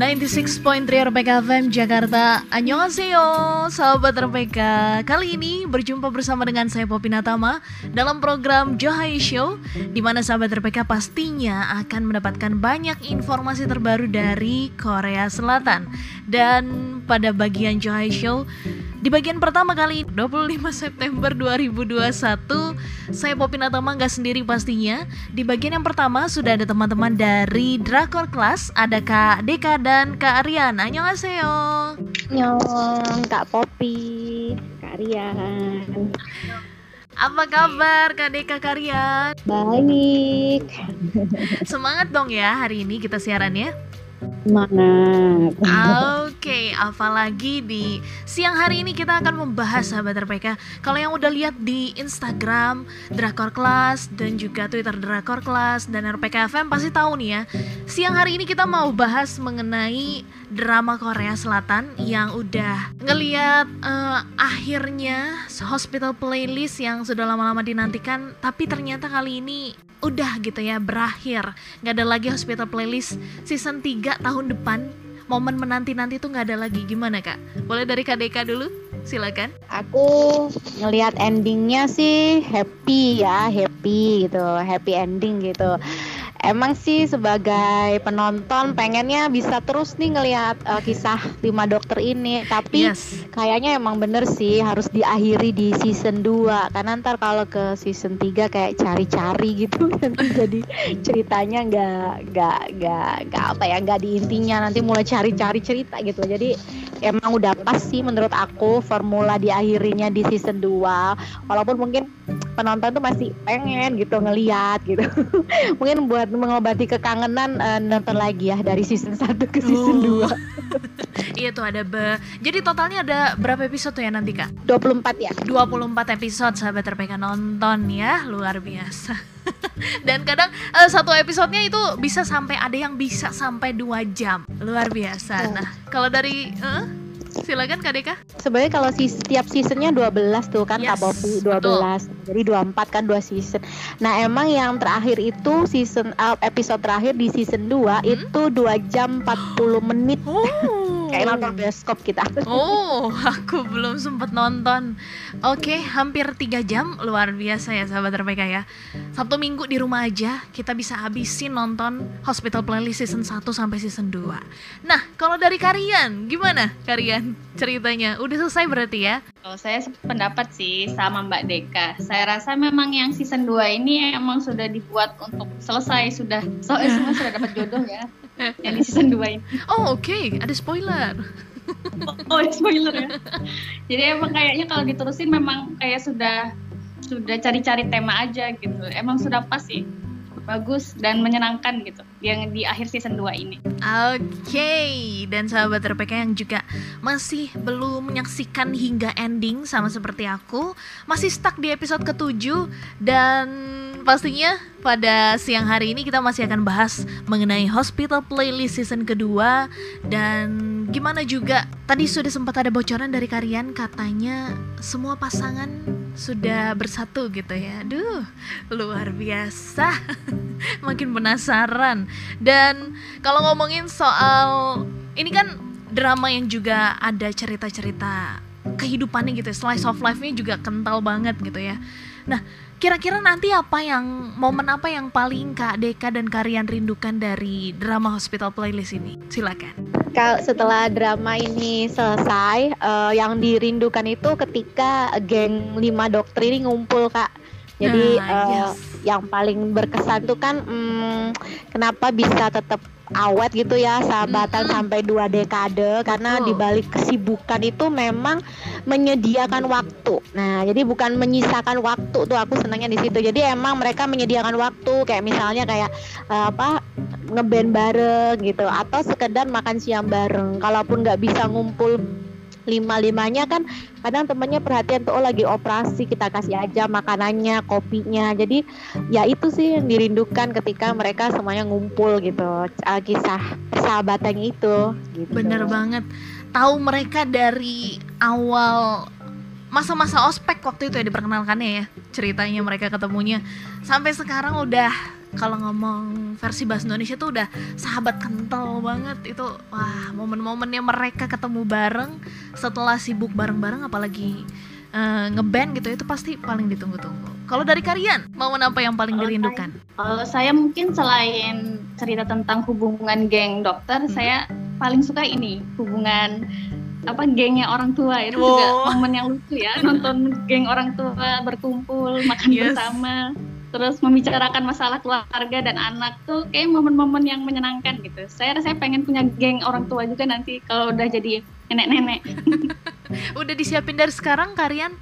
96.3 RPK FM Jakarta. Annyeonghaseyo Sahabat RPK. Kali ini berjumpa bersama dengan saya Popi Natama Dalam program Johai Show Di mana sahabat RPK pastinya akan mendapatkan banyak informasi terbaru dari Korea Selatan. Dan pada bagian Johai Show di bagian pertama kali 25 September 2021 Saya Popi Natama nggak sendiri pastinya. Di bagian yang pertama sudah ada teman-teman dari Drakor Class Ada Kak Deka dan Kak Aryan Annyeonghaseyo. Nyong, Kak Popi, Kak Rian. Apa kabar Kak Deka Kak Aryan? Baik, Semangat dong ya hari ini kita siarannya semangat. Oke, apalagi di siang hari ini kita akan membahas sahabat RPK. Kalau yang udah lihat di Instagram Drakor Class dan juga Twitter Drakor Class dan RPK FM pasti tahu nih ya. Siang hari ini kita mau bahas mengenai drama Korea Selatan yang udah ngeliat eh, akhirnya Hospital Playlist yang sudah lama-lama dinantikan, tapi ternyata kali ini udah gitu ya berakhir. Nggak ada lagi Hospital Playlist season 3 tahun depan momen menanti-nanti tuh nggak ada lagi gimana kak? Boleh dari Deka dulu, silakan. Aku ngelihat endingnya sih happy ya, happy gitu, happy ending gitu. Emang sih sebagai penonton pengennya bisa terus nih ngelihat uh, kisah lima dokter ini, tapi Yes. kayaknya emang bener sih harus diakhiri di season 2 karena ntar kalau ke season 3 kayak cari-cari gitu nanti jadi ceritanya nggak nggak nggak nggak apa ya nggak di intinya nanti mulai cari-cari cerita gitu. Jadi emang udah pas sih menurut aku formula diakhirinya di season 2 walaupun mungkin penonton tuh masih pengen gitu ngeliat gitu. Mungkin buat mengobati kekangenan eh, nonton lagi ya dari season 1 ke season Oh. 2 Iya tuh ada be Jadi totalnya ada berapa episode tuh ya nanti kak? 24 ya 24 episode sahabat RPK nonton ya Luar biasa Dan kadang eh, satu episodenya itu bisa sampai ada yang bisa sampai 2 jam Luar biasa Oh. Nah kalau dari eh, silakan Kak Deka Sebenarnya kalau si setiap seasonnya 12 tuh kan Yes, Kak Popi 12. Jadi 24 kan 2 season. Nah, emang yang terakhir itu season uh, episode terakhir di season 2 itu 2 jam 40 menit. Oh Kayak nonton bioskop kita. Oh, aku belum sempat nonton. Oke, hampir 3 jam, luar biasa ya sahabat RPK ya. Sabtu Minggu di rumah aja, kita bisa habisin nonton Hospital Playlist season 1 sampai season 2. Nah, kalau dari Karian, gimana Karian ceritanya? Udah selesai berarti ya? Kalau saya pendapat sih sama Mbak Deka. Saya rasa memang yang season 2 ini emang sudah dibuat untuk selesai sudah. Soalnya semua sudah dapat jodoh ya. Yang di season 2 ini. Oh, oke, ada spoiler. Oh, spoiler ya. Jadi emang kayaknya kalau diterusin memang kayak sudah sudah cari-cari tema aja gitu. Emang sudah pas sih. Bagus dan menyenangkan gitu yang di akhir season 2 ini. Oke, dan sahabat RPK yang juga masih belum menyaksikan hingga ending sama seperti aku, masih stuck di episode ketujuh dan pastinya pada siang hari ini kita masih akan bahas mengenai Hospital Playlist season kedua dan gimana juga tadi sudah sempat ada bocoran dari Karian katanya semua pasangan sudah bersatu gitu ya. Duh, luar biasa. Makin penasaran. Dan kalau ngomongin soal ini kan drama yang juga ada cerita-cerita kehidupannya gitu, ya, slice of life-nya juga kental banget gitu ya. Nah, kira-kira nanti apa yang momen apa yang paling Kak Deka dan Karian rindukan dari drama Hospital Playlist ini? Silakan. Kalau setelah drama ini selesai, eh, yang dirindukan itu ketika geng 5 dokter ini ngumpul, Kak. Jadi Nah, eh, yes. yang paling berkesan tuh kan hmm, kenapa bisa tetap awet gitu ya sahabatan Mm-mm. sampai dua dekade karena Betul. di balik kesibukan itu memang menyediakan waktu. Nah, jadi bukan menyisakan waktu tuh aku senangnya di situ. Jadi emang mereka menyediakan waktu kayak misalnya kayak eh, apa ngeband bareng gitu atau sekedar makan siang bareng. Kalaupun nggak bisa ngumpul lima limanya kan kadang temennya perhatian tuh oh lagi operasi kita kasih aja makanannya kopinya jadi ya itu sih yang dirindukan ketika mereka semuanya ngumpul gitu uh, kisah persahabatannya itu gitu. Bener banget. Tahu mereka dari awal masa-masa ospek waktu itu ya diperkenalkannya ya ceritanya mereka ketemunya sampai sekarang udah kalau ngomong versi bahasa Indonesia tuh udah sahabat kental banget itu wah momen-momennya mereka ketemu bareng setelah sibuk bareng-bareng apalagi uh, ngeband gitu itu pasti paling ditunggu-tunggu. Kalau dari kalian, momen apa yang paling dirindukan? Kalau saya mungkin selain cerita tentang hubungan geng dokter, Hmm. saya paling suka ini hubungan apa gengnya orang tua itu juga Oh. momen yang lucu ya nonton geng orang tua berkumpul makan Yes. bersama terus membicarakan masalah keluarga dan anak tuh kayak momen-momen yang menyenangkan gitu saya rasanya pengen punya geng orang tua juga nanti kalau udah jadi nenek-nenek Udah disiapin dari sekarang kalian?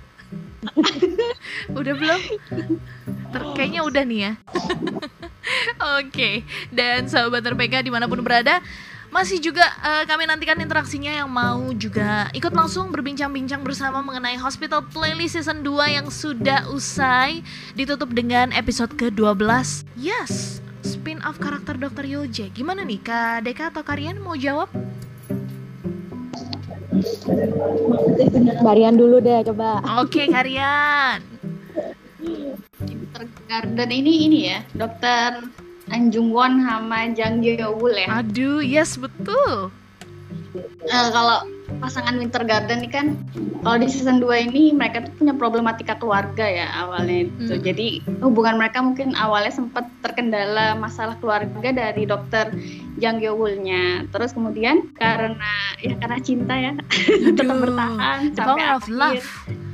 udah belum? Ter- kayaknya udah nih ya. Oke, dan sahabat RPK di mana pun berada, masih juga eh, kami nantikan interaksinya yang mau juga ikut langsung berbincang-bincang bersama mengenai Hospital Playlist Season 2 yang sudah usai ditutup dengan episode ke-12. Yes, spin-off karakter Dr. Yoje. Gimana nih, Kak Deka atau Karian mau jawab? Barian dulu deh coba. Oke, Karian. Dokter Garden ini ini ya dokter Anjung Won sama Jang Woo ya Aduh, yes betul. Eh, kalau pasangan Winter Garden ini kan kalau di season 2 ini mereka tuh punya problematika keluarga ya awalnya itu. Hmm. Jadi hubungan mereka mungkin awalnya sempat terkendala masalah keluarga dari dokter Jang Woo-nya. Terus kemudian karena ya karena cinta ya tetap bertahan The sampai akhir love.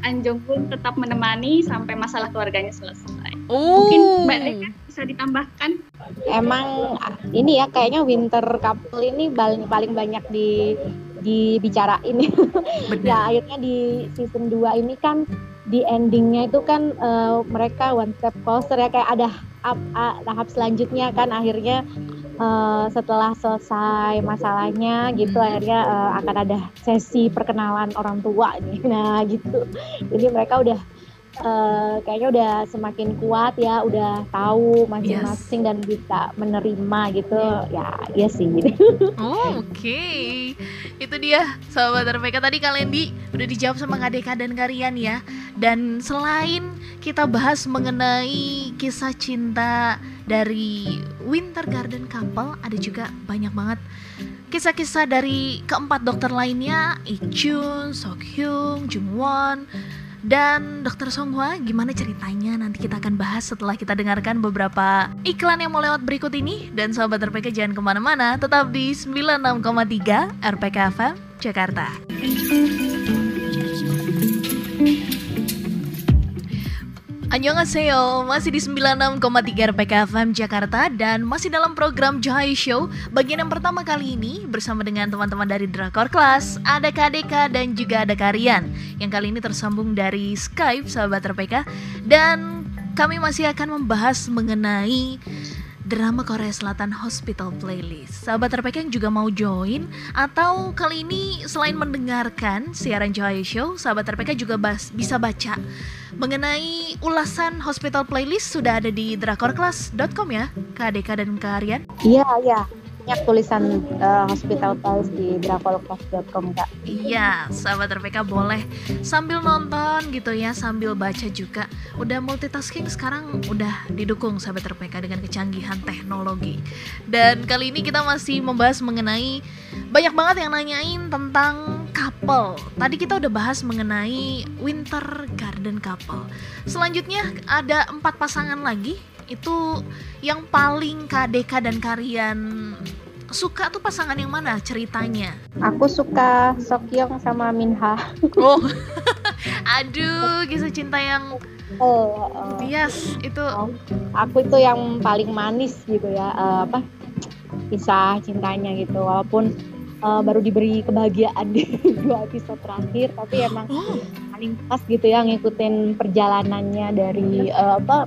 An Jung tetap menemani sampai masalah keluarganya selesai. Oh. Mungkin Mbak Deka bisa ditambahkan Emang ah, ini ya kayaknya winter couple ini paling paling banyak di dibicarain. Ya akhirnya di season 2 ini kan di endingnya itu kan eh, mereka one step closer ya kayak ada up- a- tahap selanjutnya kan akhirnya eh, setelah selesai masalahnya gitu Hmm. akhirnya eh, akan ada sesi perkenalan orang tua nih nah gitu jadi mereka udah eh, kayaknya udah semakin kuat ya udah tahu masing-masing dan bisa menerima gitu. Ya iya sih. Oh, Oke, itu dia sahabat RPK tadi kalian di udah dijawab sama Kak Deka dan Karian ya. Dan selain kita bahas mengenai kisah cinta dari Winter Garden Couple, ada juga banyak banget kisah-kisah dari keempat dokter lainnya, Ichun, Sokyung, Jungwon, dan Dokter Songhwa gimana ceritanya? Nanti kita akan bahas setelah kita dengarkan beberapa iklan yang mau lewat berikut ini. Dan sahabat RPK jangan ke mana-mana. Tetap di 96,3 RPK FM Jakarta Annyeonghaseyo, masih di 96,3 RPK FM Jakarta dan masih dalam program Jahai Show. Bagian yang pertama kali ini bersama dengan teman-teman dari Drakor Class Ada KDK dan juga ada Karian Yang kali ini tersambung dari Skype sahabat RPK Dan kami masih akan membahas mengenai drama Korea Selatan Hospital Playlist. Sahabat RPK yang juga mau join atau kali ini selain mendengarkan siaran Joy Show, sahabat RPK juga bas- bisa baca mengenai ulasan Hospital Playlist sudah ada di drakorclass.com ya, Deka dan Kak Aryan. iya iya banyak tulisan eh, hospital Palace di drakolclass.com kak Iya, sahabat RPK boleh sambil nonton gitu ya, sambil baca juga. Udah multitasking sekarang udah didukung sahabat RPK dengan kecanggihan teknologi. Dan kali ini kita masih membahas mengenai banyak banget yang nanyain tentang couple. Tadi kita udah bahas mengenai Winter Garden couple. Selanjutnya ada empat pasangan lagi. Itu yang paling KDK dan Karian suka tuh pasangan yang mana ceritanya? aku suka Sokyong sama Minha. Oh, aduh, kisah cinta yang oh, yes itu. aku itu yang paling manis gitu ya eh, apa kisah cintanya gitu. Walaupun eh, baru diberi kebahagiaan di dua episode terakhir tapi emang Oh, paling pas gitu ya ngikutin perjalanannya dari eh, apa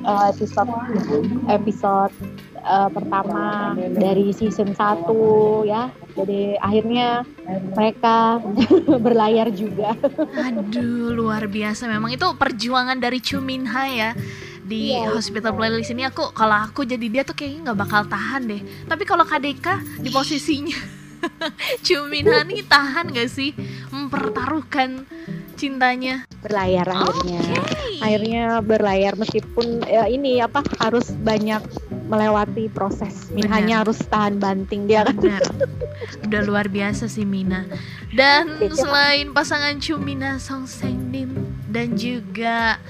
eh, episode episode eh, pertama dari season 1 ya. Jadi akhirnya mereka berlayar juga. Aduh, luar biasa. Memang itu perjuangan dari Chu Minha ya di Iya. Hospital Playlist ini. Aku kalau aku jadi dia tuh kayaknya nggak bakal tahan deh. Tapi kalau KDK di posisinya Chu Minha nih tahan gak sih? Mempertaruhkan cintanya? berlayar akhirnya Oke. akhirnya berlayar meskipun ya ini apa harus banyak melewati proses Minhanya harus tahan banting dia kan Benar. Udah luar biasa sih Mina. Dan Iya. selain pasangan Chumina Song Sengnim dan juga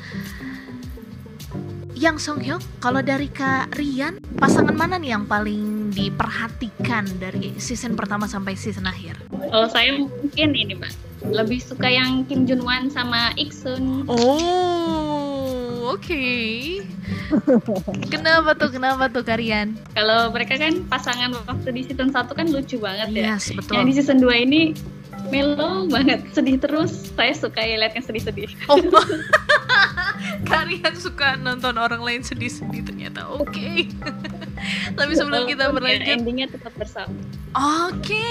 Yang Song Hyuk, kalau dari Kak Rian, pasangan mana nih yang paling diperhatikan dari season pertama sampai season akhir? Kalau saya mungkin ini mbak, lebih suka yang Kim Jun Wan sama Iksun. Oh, oke. Kenapa tuh? Kenapa tuh Karian? Kalau mereka kan pasangan waktu di season 1 kan lucu banget ya. Yes, betul. Yang di season 2 ini melo banget, sedih terus. Saya suka ya lihat yang sedih-sedih. Oh, kalian suka nonton orang lain sedih-sedih ternyata. Oke. Tapi sebelum kita ya berlanjut, endingnya tetap bersama. oke,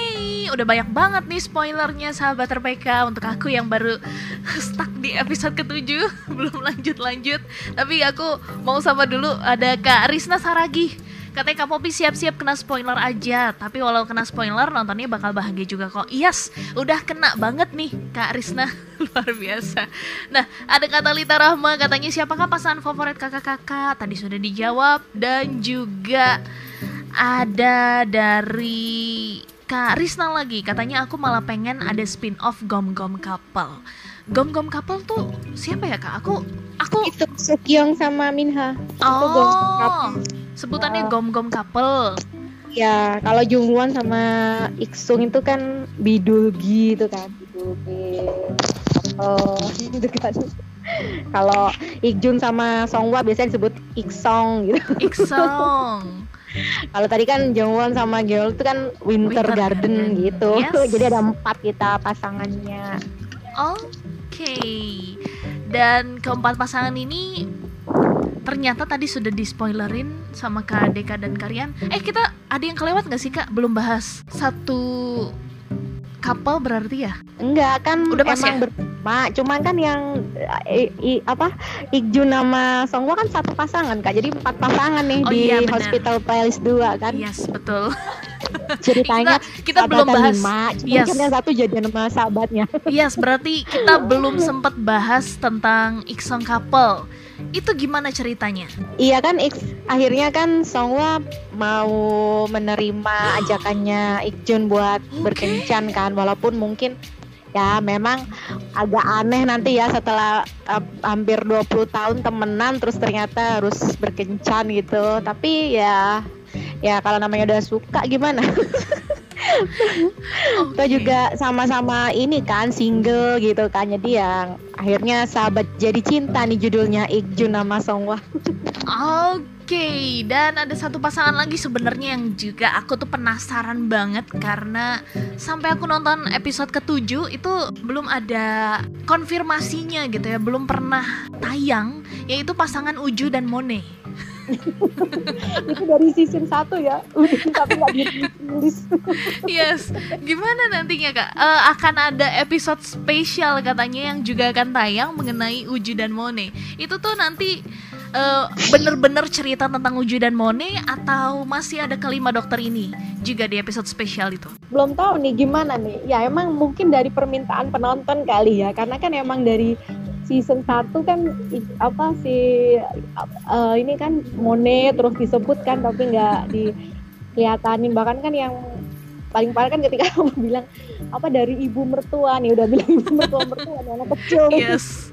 udah banyak banget nih spoilernya sahabat RPK untuk aku yang baru stuck di episode ketujuh belum lanjut-lanjut. Tapi aku mau sama dulu ada Kak Risna Saragi. Katanya Kak Popi siap-siap kena spoiler aja Tapi walau kena spoiler nontonnya bakal bahagia juga kok Yes, udah kena banget nih Kak Risna Luar biasa Nah, ada kata Lita Rahma katanya siapakah pasangan favorit kakak-kakak? Tadi sudah dijawab dan juga ada dari Kak Risna lagi katanya aku malah pengen ada spin-off Gom Gom Couple. Gom Gom Couple tuh siapa ya Kak? Aku aku itu Sukyong sama Minha Itu oh Couple. Sebutannya Gom Gom Couple. ya kalau Jungwon sama Iksung itu kan bidulgi itu kan bidulgi oh gitu kan kalau Ikjun sama Songhwa biasanya disebut Iksong gitu Iksong. Kalau tadi kan Jungwon sama Geol itu kan Winter, Winter Garden, Garden. gitu. Yes. Jadi ada empat kita pasangannya. Oke. Dan keempat pasangan ini ternyata tadi sudah di spoilerin sama Kak Deka dan Karian. Eh kita ada yang kelewat nggak sih Kak? Belum bahas satu couple berarti ya? Enggak kan Udah pas emang ya? Berlima. Cuman kan yang i, i- apa Ikjun sama Songhwa kan satu pasangan kak. Jadi empat pasangan nih Oh di iya. Hospital Playlist 2 kan. Yes betul. Ceritanya kita kita belum bahas. lima. Yes. kan yang satu jadian sama sahabatnya. Yes berarti kita belum sempat bahas tentang Iksong couple. Itu gimana ceritanya? Iya kan X, akhirnya kan Songhwa mau menerima ajakannya Ikjun buat Oke. berkencan kan walaupun mungkin ya memang agak aneh nanti ya setelah uh, hampir 20 tahun temenan terus ternyata harus berkencan gitu. Tapi ya ya kalau namanya udah suka gimana? Kita Oke. juga sama-sama ini kan single gitu kan. Jadi yang akhirnya sahabat jadi cinta nih judulnya Ikjun sama Songhwa. Oke, dan ada satu pasangan lagi sebenarnya yang juga aku tuh penasaran banget karena sampai aku nonton episode ketujuh itu belum ada konfirmasinya gitu ya, belum pernah tayang yaitu pasangan Uju dan Mone. itu dari season 1 ya tapi nggak ditulis Yes, gimana nantinya kak? Eh, akan ada episode spesial katanya yang juga akan tayang mengenai Uju dan Mone. Itu tuh nanti eh, bener-bener cerita tentang Uju dan Mone atau masih ada kelima dokter ini juga di episode spesial itu? belum tahu nih gimana nih ya emang mungkin dari permintaan penonton kali ya karena kan emang dari season 1 kan apa sih eh, ini kan Monet terus disebutkan tapi nggak dikeliatanin bahkan kan yang paling parah kan ketika kamu bilang apa dari ibu mertua nih udah bilang ibu mertua mertua anak kecil. Yes.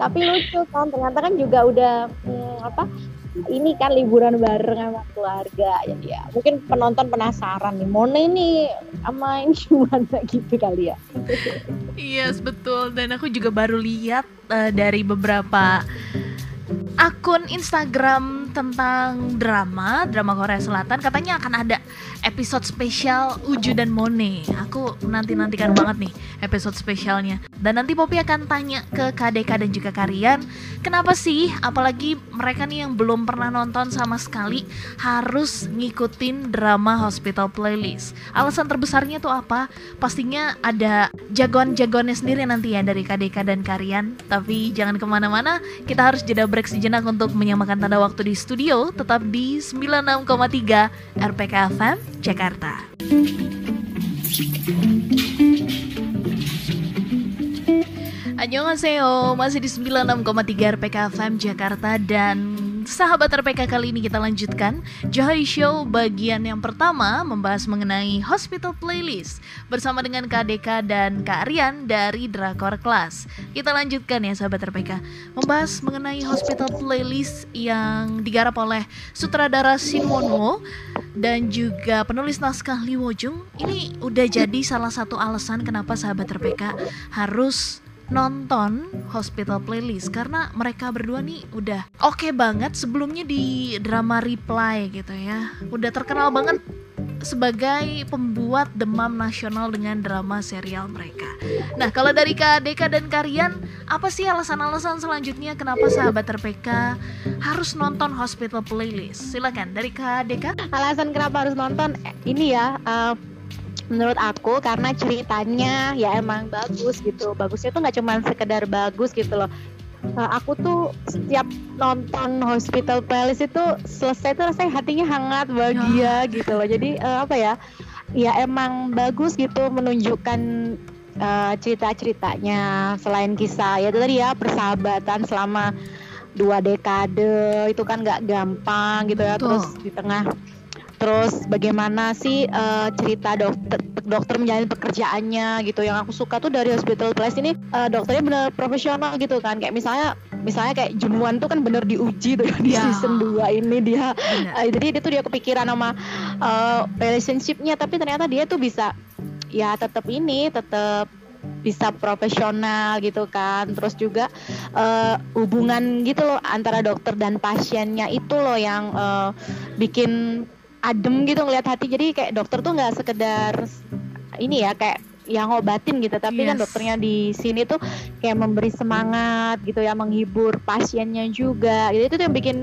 Tapi lucu kan ternyata kan juga udah hmm, apa ini kan liburan bareng sama keluarga jadi ya mungkin penonton penasaran nih Mone ini sama ini gimana gitu kali ya Yes, betul. Dan aku juga baru lihat eh, dari beberapa akun Instagram tentang drama, drama Korea Selatan katanya akan ada episode spesial Uju dan Mone. Aku nanti-nantikan banget nih episode spesialnya. Dan nanti Poppy akan tanya ke KDK dan juga Karian, kenapa sih apalagi mereka nih yang belum pernah nonton sama sekali harus ngikutin drama Hospital Playlist. Alasan terbesarnya tuh apa? Pastinya ada jagoan-jagoannya sendiri nanti ya dari KDK dan Karian. Tapi jangan ke mana-mana, kita harus jeda break sejenak untuk menyamakan tanda waktu di studio. Tetap di 96,3 RPK FM Jakarta. Annyeonghaseyo, masih di 96,3 RPK FM Jakarta dan sahabat RPK kali ini kita lanjutkan Joy Show bagian yang pertama membahas mengenai Hospital Playlist bersama dengan Deka dan Kak Rian dari Drakor Class. Kita lanjutkan ya sahabat RPK membahas mengenai Hospital Playlist yang digarap oleh sutradara Shin Won Ho dan juga penulis naskah Lee Wo Jung. Ini udah jadi salah satu alasan kenapa sahabat RPK harus nonton Hospital Playlist karena mereka berdua nih udah oke okay banget sebelumnya di drama Reply gitu ya. Udah terkenal banget sebagai pembuat demam nasional dengan drama serial mereka. Nah, kalau dari Kak dan Karian, apa sih alasan-alasan selanjutnya kenapa sahabat RPK harus nonton Hospital Playlist? Silakan dari Kak Deka. Alasan kenapa harus nonton eh, ini ya uh, menurut aku karena ceritanya ya emang bagus gitu. Bagusnya tuh nggak cuma sekedar bagus gitu loh. Uh, aku tuh setiap nonton Hospital Palace itu selesai tuh rasanya hatinya hangat bahagia ya. gitu loh. Jadi uh, apa ya ya emang bagus gitu menunjukkan uh, cerita-ceritanya. Selain kisah ya itu tadi ya persahabatan selama dua dekade itu kan nggak gampang gitu ya. Betul. terus di tengah terus bagaimana sih uh, cerita dokter dokter menjalani pekerjaannya gitu. Yang aku suka tuh dari Hospital Place ini uh, dokternya bener profesional gitu kan. Kayak misalnya misalnya kayak Junwan tuh kan bener diuji tuh di ya. season 2 ini dia. Uh, jadi dia tuh dia kepikiran sama uh, relationshipnya. Tapi ternyata dia tuh bisa ya tetap ini tetap bisa profesional gitu kan. Terus juga uh, hubungan gitu loh antara dokter dan pasiennya itu loh yang uh, bikin adem gitu ngeliat hati. Jadi kayak dokter tuh nggak sekedar ini ya kayak yang ngobatin gitu. Tapi kan yes. kan dokternya di sini tuh kayak memberi semangat gitu ya menghibur pasiennya juga. Gitu itu tuh yang bikin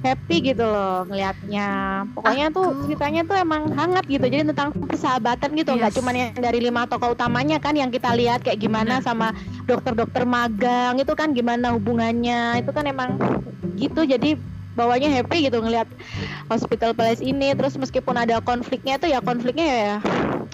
happy gitu loh ngelihatnya pokoknya Aku... tuh ceritanya tuh emang hangat gitu. Jadi tentang persahabatan gitu. Nggak yes. cuma yang dari lima tokoh utamanya kan yang kita lihat kayak gimana sama dokter-dokter magang itu kan gimana hubungannya. Itu kan emang gitu. Jadi bawanya happy gitu ngelihat Hospital Palace ini terus meskipun ada konfliknya tuh ya konfliknya ya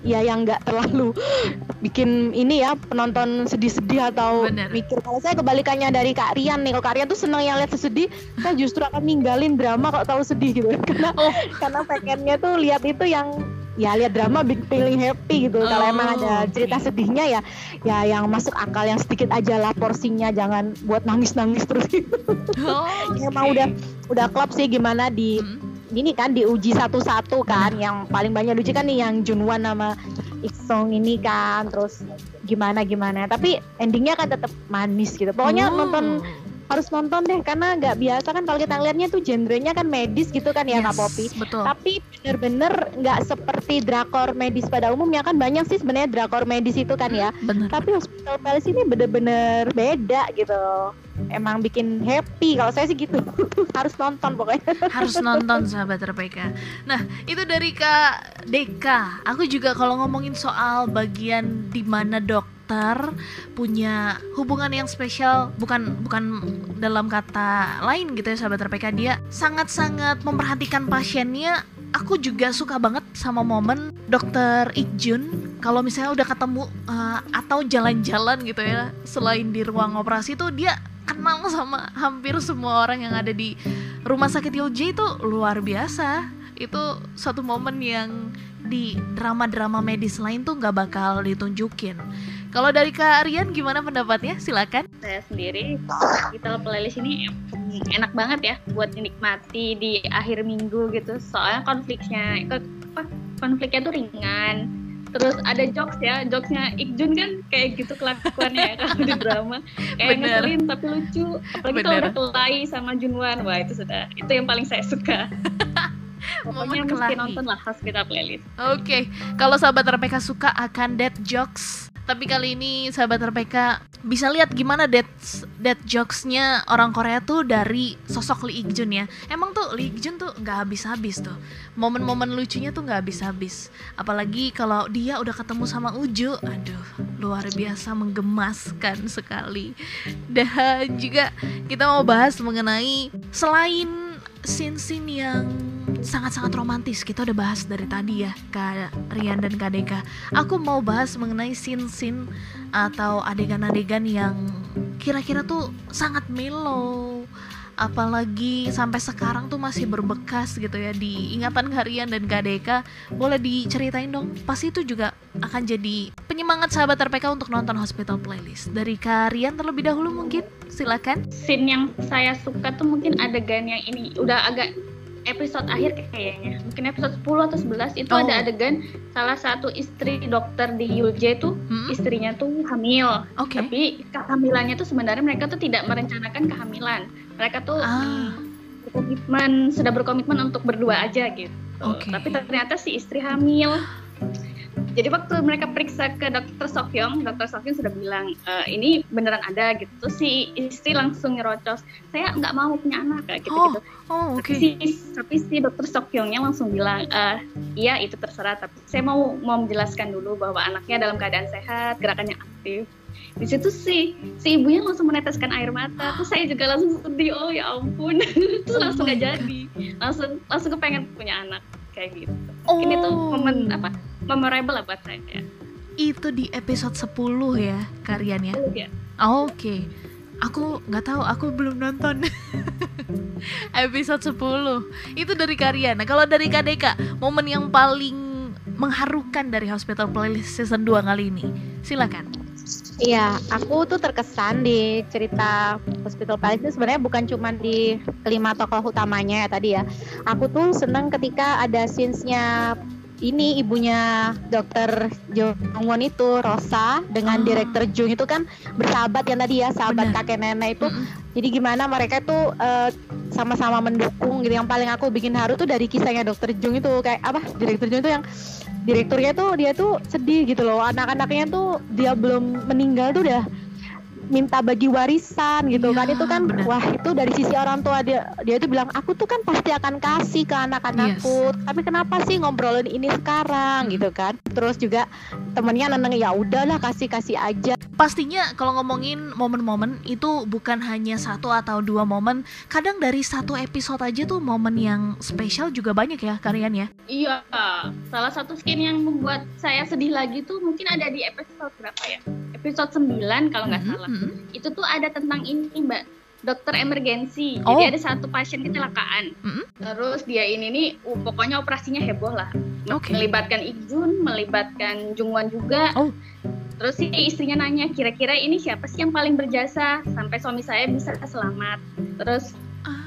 ya yang nggak terlalu bikin ini ya penonton sedih-sedih atau Bener. mikir kalau saya kebalikannya dari Kak Rian nih kalau Kak Rian tuh seneng yang lihat sedih saya justru akan ninggalin drama kalau tahu sedih gitu karena oh. karena pengennya tuh lihat itu yang ya lihat drama big feeling happy gitu. Oh, Kalau emang ada cerita sedihnya ya ya yang masuk akal yang sedikit aja lah porsinya jangan buat nangis-nangis terus gitu. Oh, okay. emang udah udah klub sih gimana di hmm. ini kan diuji satu-satu kan. Hmm. Yang paling banyak diuji kan nih yang Junwan sama Iksong ini kan terus gimana gimana. Tapi endingnya kan tetap manis gitu. Pokoknya oh. nonton harus nonton deh karena nggak biasa kan kalau kita lihatnya tuh genrenya kan medis gitu kan ya yes, Kak Popi. Betul. Tapi bener-bener nggak seperti drakor medis pada umumnya kan banyak sih sebenarnya drakor medis itu kan ya. Bener. Tapi Hospital Palace ini bener-bener beda gitu. Emang bikin happy kalau saya sih gitu. harus nonton pokoknya. Harus nonton sahabat RPK. Nah, itu dari Kak Deka. Aku juga kalau ngomongin soal bagian di mana dok dokter punya hubungan yang spesial bukan bukan dalam kata lain gitu ya sahabat RPK dia sangat-sangat memperhatikan pasiennya. Aku juga suka banget sama momen dokter Ikjun. Kalau misalnya udah ketemu uh, atau jalan-jalan gitu ya selain di ruang operasi tuh dia kenal sama hampir semua orang yang ada di rumah sakit Yulji itu luar biasa. Itu suatu momen yang di drama-drama medis lain tuh nggak bakal ditunjukin kalau dari Kak Rian gimana pendapatnya? Silakan. Saya sendiri kita playlist ini enak banget ya buat dinikmati di akhir minggu gitu. Soalnya konfliknya konfliknya tuh ringan. Terus ada jokes ya, jokesnya Ikjun kan kayak gitu kelakuannya ya kalau di drama. Kayak Bener. ngeselin tapi lucu. Apalagi kalau udah kelai sama Junwan, wah itu sudah itu yang paling saya suka. Pokoknya mesti nonton lah Hospital Playlist. Oke, okay. kalau sahabat RPK suka akan dead jokes tapi kali ini sahabat RPK bisa lihat gimana dead dead jokesnya orang Korea tuh dari sosok Lee Ik Jun ya. Emang tuh Lee Ik Jun tuh nggak habis-habis tuh. Momen-momen lucunya tuh nggak habis-habis. Apalagi kalau dia udah ketemu sama Uju, aduh luar biasa menggemaskan sekali. Dan juga kita mau bahas mengenai selain scene-scene yang sangat-sangat romantis. Kita udah bahas dari tadi ya, Kak Rian dan Kak Deka. Aku mau bahas mengenai scene-scene atau adegan-adegan yang kira-kira tuh sangat mellow. Apalagi sampai sekarang tuh masih berbekas gitu ya di ingatan Karian dan Kak Deka. Boleh diceritain dong, pasti itu juga akan jadi penyemangat sahabat RPK untuk nonton Hospital Playlist. Dari Karian terlebih dahulu mungkin, silakan. Scene yang saya suka tuh mungkin adegan yang ini udah agak episode akhir kayaknya. Mungkin episode 10 atau 11 itu Oh. ada adegan salah satu istri dokter di UJ tuh Hmm, istrinya tuh hamil. Oke. tapi kehamilannya tuh sebenarnya mereka tuh tidak merencanakan kehamilan. Mereka tuh Ah, berkomitmen sudah berkomitmen untuk berdua aja gitu. Oke. tapi ternyata si istri hamil jadi waktu mereka periksa ke dokter Sokyong, dokter Sokyong sudah bilang e, ini beneran ada gitu. Terus si istri langsung nyerocos, saya nggak mau punya anak kayak gitu gitu. oh oke. Tapi si tapi si dokter Sokyongnya langsung bilang, "Eh, iya itu terserah, tapi saya mau mau menjelaskan dulu bahwa anaknya dalam keadaan sehat, gerakannya aktif. Di situ sih si ibunya langsung meneteskan air mata, terus saya juga langsung sedih, oh ya ampun, terus Oh langsung my gak God. jadi, langsung langsung kepengen punya anak kayak gitu. Mungkin itu Oh. momen apa memorable lah buat saya. Itu di episode 10 ya karyanya. Ya. Oh, Oke. Aku nggak tahu, aku belum nonton. episode 10. Itu dari karya. Nah, kalau dari KDK, momen yang paling mengharukan dari Hospital Playlist season 2 kali ini. Silakan. Iya, aku tuh terkesan di cerita Hospital Playlist ini sebenarnya bukan cuma di kelima tokoh utamanya ya tadi ya. Aku tuh seneng ketika ada scenes-nya ini ibunya dokter Jongwon itu Rosa dengan Ah. direktur Jung itu kan bersahabat yang tadi ya sahabat Benar. kakek nenek itu Mm-mm. jadi gimana mereka tuh eh, sama-sama mendukung gitu yang paling aku bikin haru tuh dari kisahnya dokter Jung itu kayak apa direktur Jung itu yang direkturnya tuh dia tuh sedih gitu loh. Anak-anaknya tuh dia belum meninggal tuh udah minta bagi warisan gitu kan Iya, itu kan benar. wah itu dari sisi orang tua dia dia tuh bilang aku tuh kan pasti akan kasih ke anak-anakku tapi kenapa sih ngobrolin ini sekarang gitu kan terus juga temennya neneng ya udahlah kasih kasih aja Pastinya kalau ngomongin momen-momen itu bukan hanya satu atau dua momen. Kadang dari satu episode aja tuh momen yang spesial juga banyak ya kalian ya. Iya, salah satu skin yang membuat saya sedih lagi tuh mungkin ada di episode berapa ya? Episode 9 kalau nggak Mhm, salah. Mhm. Itu tuh ada tentang ini, Mbak. Dokter emergensi. Oh. Jadi ada satu pasien kecelakaan. Mhm. Terus dia ini nih uh, pokoknya operasinya heboh lah. Oke. Melibatkan Ijun, melibatkan Jungwon juga. Oh. Terus si istrinya nanya, kira-kira ini siapa sih yang paling berjasa sampai suami saya bisa selamat? Terus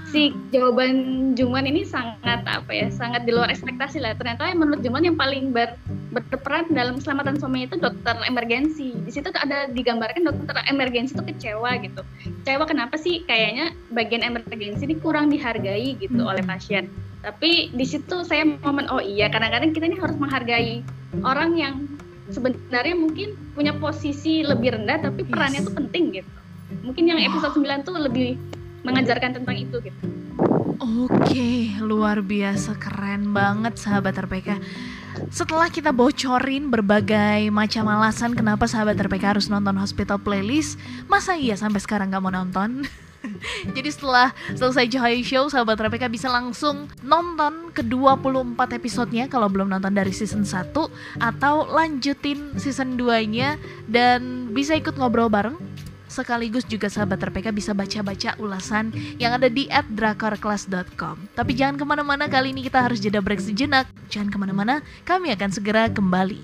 si jawaban Jungwon ini sangat apa ya sangat di luar ekspektasi lah. Ternyata yang menurut Jungwon yang paling ber, berperan dalam keselamatan suaminya itu dokter emergensi. Di situ ada digambarkan dokter emergensi itu kecewa gitu. Kecewa kenapa sih? Kayaknya bagian emergensi ini kurang dihargai gitu Hmm. oleh pasien. Tapi di situ saya momen oh iya kadang-kadang kita ini harus menghargai orang yang sebenarnya mungkin punya posisi lebih rendah tapi perannya Yes. tuh penting gitu. Mungkin yang episode 9 tuh lebih mengajarkan tentang itu gitu. Oke, luar biasa keren banget sahabat RPK. Setelah kita bocorin berbagai macam alasan kenapa sahabat RPK harus nonton Hospital Playlist, masa iya sampai sekarang nggak mau nonton? Jadi setelah selesai Johai Show, sahabat RPK bisa langsung nonton ke 24 episodenya kalau belum nonton dari season 1 atau lanjutin season 2-nya dan bisa ikut ngobrol bareng sekaligus juga sahabat RPK bisa baca-baca ulasan yang ada di @drakorclass.com. Tapi jangan ke mana-mana kali ini kita harus jeda break sejenak. Jangan ke mana-mana, kami akan segera kembali.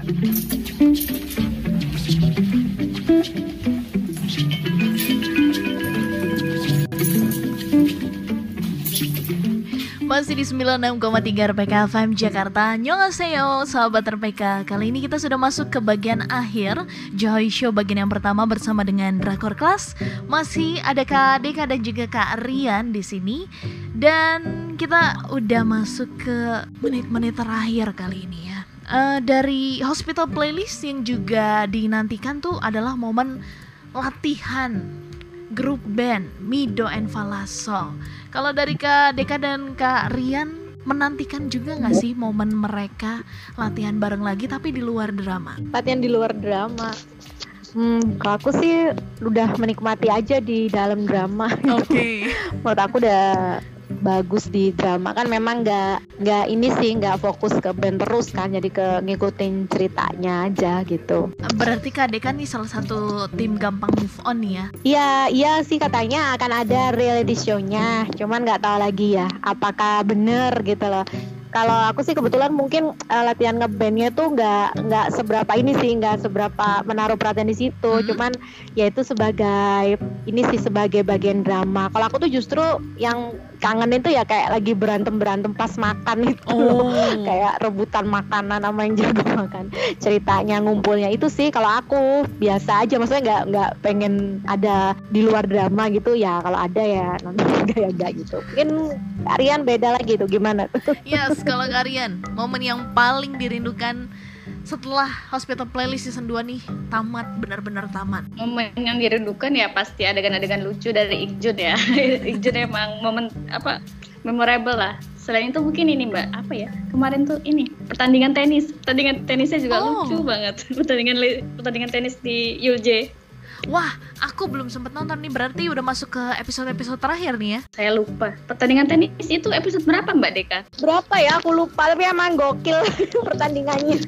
Masih di 96,3 RPK FM Jakarta. Annyeonghaseyo sahabat RPK Kali ini kita sudah masuk ke bagian akhir Joy Show bagian yang pertama bersama dengan Drakor Class Masih ada Kak Deka dan juga Kak Rian di sini? Dan kita udah masuk ke menit-menit terakhir kali ini ya Eh, Dari Hospital Playlist yang juga dinantikan tuh adalah momen latihan grup band Mido and Falaso. Kalau dari Kak Deka dan Kak Rian menantikan juga nggak sih momen mereka latihan bareng lagi tapi di luar drama? latihan di luar drama Hmm, kalau aku sih udah menikmati aja di dalam drama. Oke. Menurut aku udah bagus di drama kan memang nggak nggak ini sih nggak fokus ke band terus kan jadi ke ngikutin ceritanya aja gitu. Berarti Kak Deka nih salah satu tim gampang move on nih ya? Iya iya sih katanya akan ada reality show-nya, cuman nggak tahu lagi ya apakah bener gitu loh. kalau aku sih kebetulan mungkin eh, latihan ngebandnya tuh nggak nggak seberapa ini sih nggak seberapa menaruh perhatian di situ Hmm. cuman ya itu sebagai ini sih sebagai bagian drama kalau aku tuh justru yang kangenin tuh ya kayak lagi berantem berantem pas makan itu loh. Oh. kayak rebutan makanan sama yang jago makan ceritanya ngumpulnya itu sih kalau aku biasa aja maksudnya nggak nggak pengen ada di luar drama gitu ya kalau ada ya nonton juga ya enggak gitu mungkin Aryan beda lagi tuh gimana Yes, kalau kalian momen yang paling dirindukan setelah Hospital Playlist season 2 nih tamat benar-benar tamat. momen yang dirindukan ya pasti adegan-adegan lucu dari Ikjun ya. Ikjun emang momen apa memorable lah. Selain itu mungkin ini mbak apa ya? Kemarin tuh ini pertandingan tenis. Pertandingan tenisnya juga Oh. lucu banget. Pertandingan pertandingan tenis di UJ Wah, aku belum sempet nonton nih. Berarti udah masuk ke episode-episode terakhir nih ya. saya lupa. Pertandingan tenis itu episode berapa mbak Deka? Berapa ya? Aku lupa tapi emang gokil pertandingannya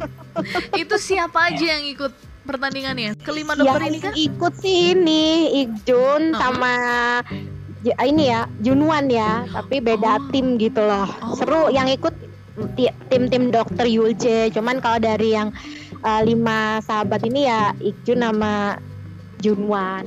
Itu siapa aja yang ikut pertandingannya? Kelima dokter yang ini kan? ikut sih ini Ikjun Oh. sama J- ini ya Junwan ya tapi beda Oh. tim gitu loh Oh. seru yang ikut ti- tim-tim dokter Yulje cuman kalau dari yang uh, lima sahabat ini ya Ikjun sama Junwan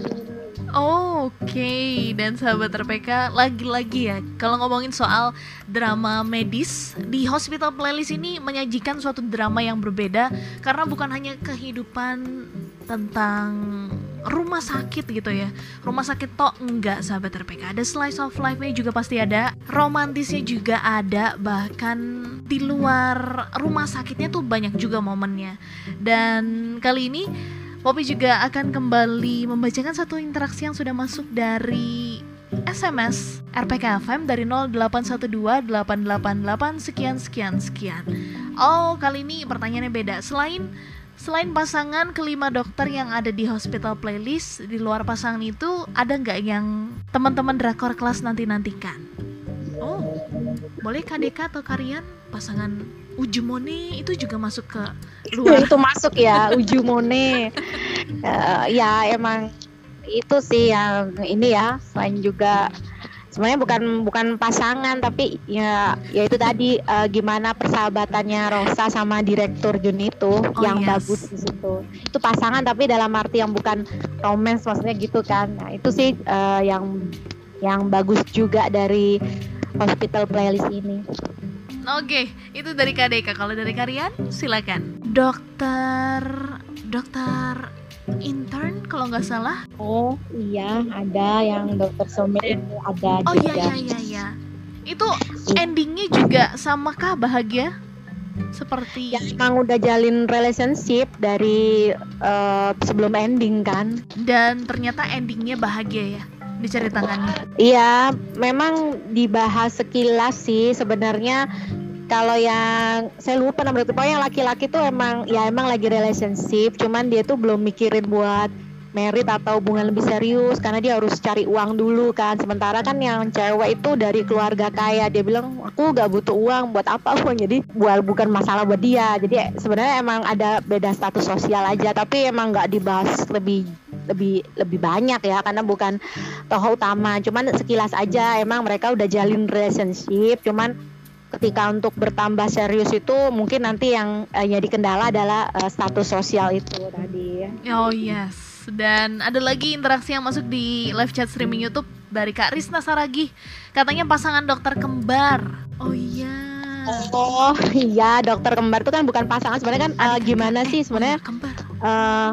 Oh, Oke, dan sahabat RPK lagi-lagi ya Kalau ngomongin soal drama medis Di Hospital Playlist ini menyajikan suatu drama yang berbeda Karena bukan hanya kehidupan tentang rumah sakit gitu ya. Rumah sakit tok enggak sahabat RPK Ada slice of life-nya juga pasti ada Romantisnya juga ada Bahkan di luar rumah sakitnya tuh banyak juga momennya. Dan kali ini Poppy juga akan kembali membacakan satu interaksi yang sudah masuk dari SMS RPK FM dari 0812-888 sekian sekian sekian. Oh, kali ini pertanyaannya beda. Selain selain pasangan kelima dokter yang ada di hospital playlist, di luar pasangan itu ada nggak yang teman-teman drakor kelas nanti nantikan? Oh, boleh KDK atau Karian pasangan Ujumone itu juga masuk ke luar. itu masuk ya Ujumone. Eh, ya emang itu sih yang ini ya selain juga sebenarnya bukan bukan pasangan tapi ya ya itu tadi eh, gimana persahabatannya Rosa sama direktur Jun itu yang yes. bagus di situ. Itu pasangan tapi dalam arti yang bukan romance maksudnya gitu kan. Nah itu sih eh, yang yang bagus juga dari hospital playlist ini Oke, itu dari KDK. Kalau dari Karian, silakan. Dokter, dokter intern kalau nggak salah. oh iya ada yang dokter Somit itu ada Oh iya juga iya iya iya. Itu endingnya juga sama kah bahagia? Seperti yang emang udah jalin relationship dari eh, sebelum ending kan dan ternyata endingnya bahagia ya diceritakannya. iya memang dibahas sekilas sih sebenarnya. Kalau yang saya lupa nama itu pokoknya yang laki-laki tuh emang ya emang lagi relationship cuman dia tuh belum mikirin buat merit atau hubungan lebih serius karena dia harus cari uang dulu kan. Sementara kan yang cewek itu dari keluarga kaya dia bilang aku gak butuh uang buat apa uang. Jadi buat bukan masalah buat dia. Jadi sebenarnya emang ada beda status sosial aja tapi emang nggak dibahas lebih lebih lebih banyak ya karena bukan tokoh utama cuman sekilas aja emang mereka udah jalin relationship cuman ketika untuk bertambah serius itu mungkin nanti yang eh, jadi kendala adalah eh, status sosial itu tadi Oh yes. Dan ada lagi interaksi yang masuk di live chat streaming YouTube dari Kak Risna Saragi. Katanya pasangan dokter kembar. Oh iya. Oh iya dokter kembar itu kan bukan pasangan sebenarnya kan Adik gimana sih sebenarnya oh, kembar. eh,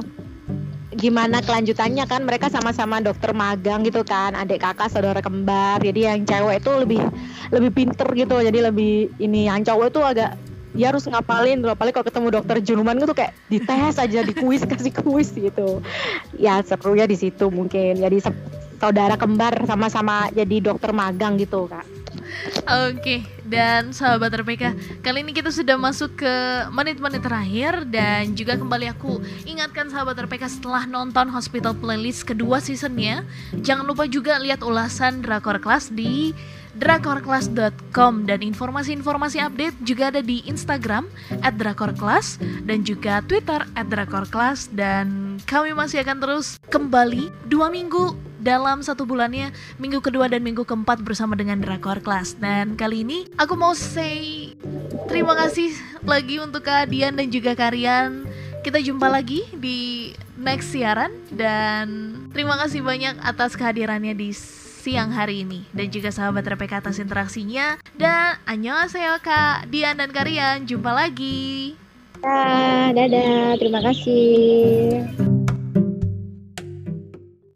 gimana kelanjutannya kan? Mereka sama-sama dokter magang gitu kan adik kakak saudara kembar. Jadi yang cewek itu lebih lebih pinter gitu. Jadi lebih ini yang cowok itu agak dia harus ngapalin tuh apalagi kalau ketemu dokter Junuman gitu kayak dites aja di kuis kasih kuis gitu. Ya serunya di situ mungkin. Jadi saudara kembar sama-sama jadi dokter magang gitu kak Oke, dan sahabat RPK, kali ini kita sudah masuk ke menit-menit terakhir dan juga kembali aku ingatkan sahabat RPK setelah nonton Hospital Playlist kedua seasonnya, jangan lupa juga lihat ulasan Drakor Class di drakorclass.com dan informasi-informasi update juga ada di Instagram @drakorclass dan juga Twitter @drakorclass dan kami masih akan terus kembali dua minggu dalam satu bulannya minggu kedua dan minggu keempat bersama dengan Drakor Class. Dan kali ini aku mau say terima kasih lagi untuk Kak Dian dan juga Karian. Kita jumpa lagi di next siaran dan terima kasih banyak atas kehadirannya di siang hari ini. Dan juga sahabat RPK atas interaksinya. Dan annyeonghaseyo Kak Dian dan Karian jumpa lagi. Ah, dadah, terima kasih.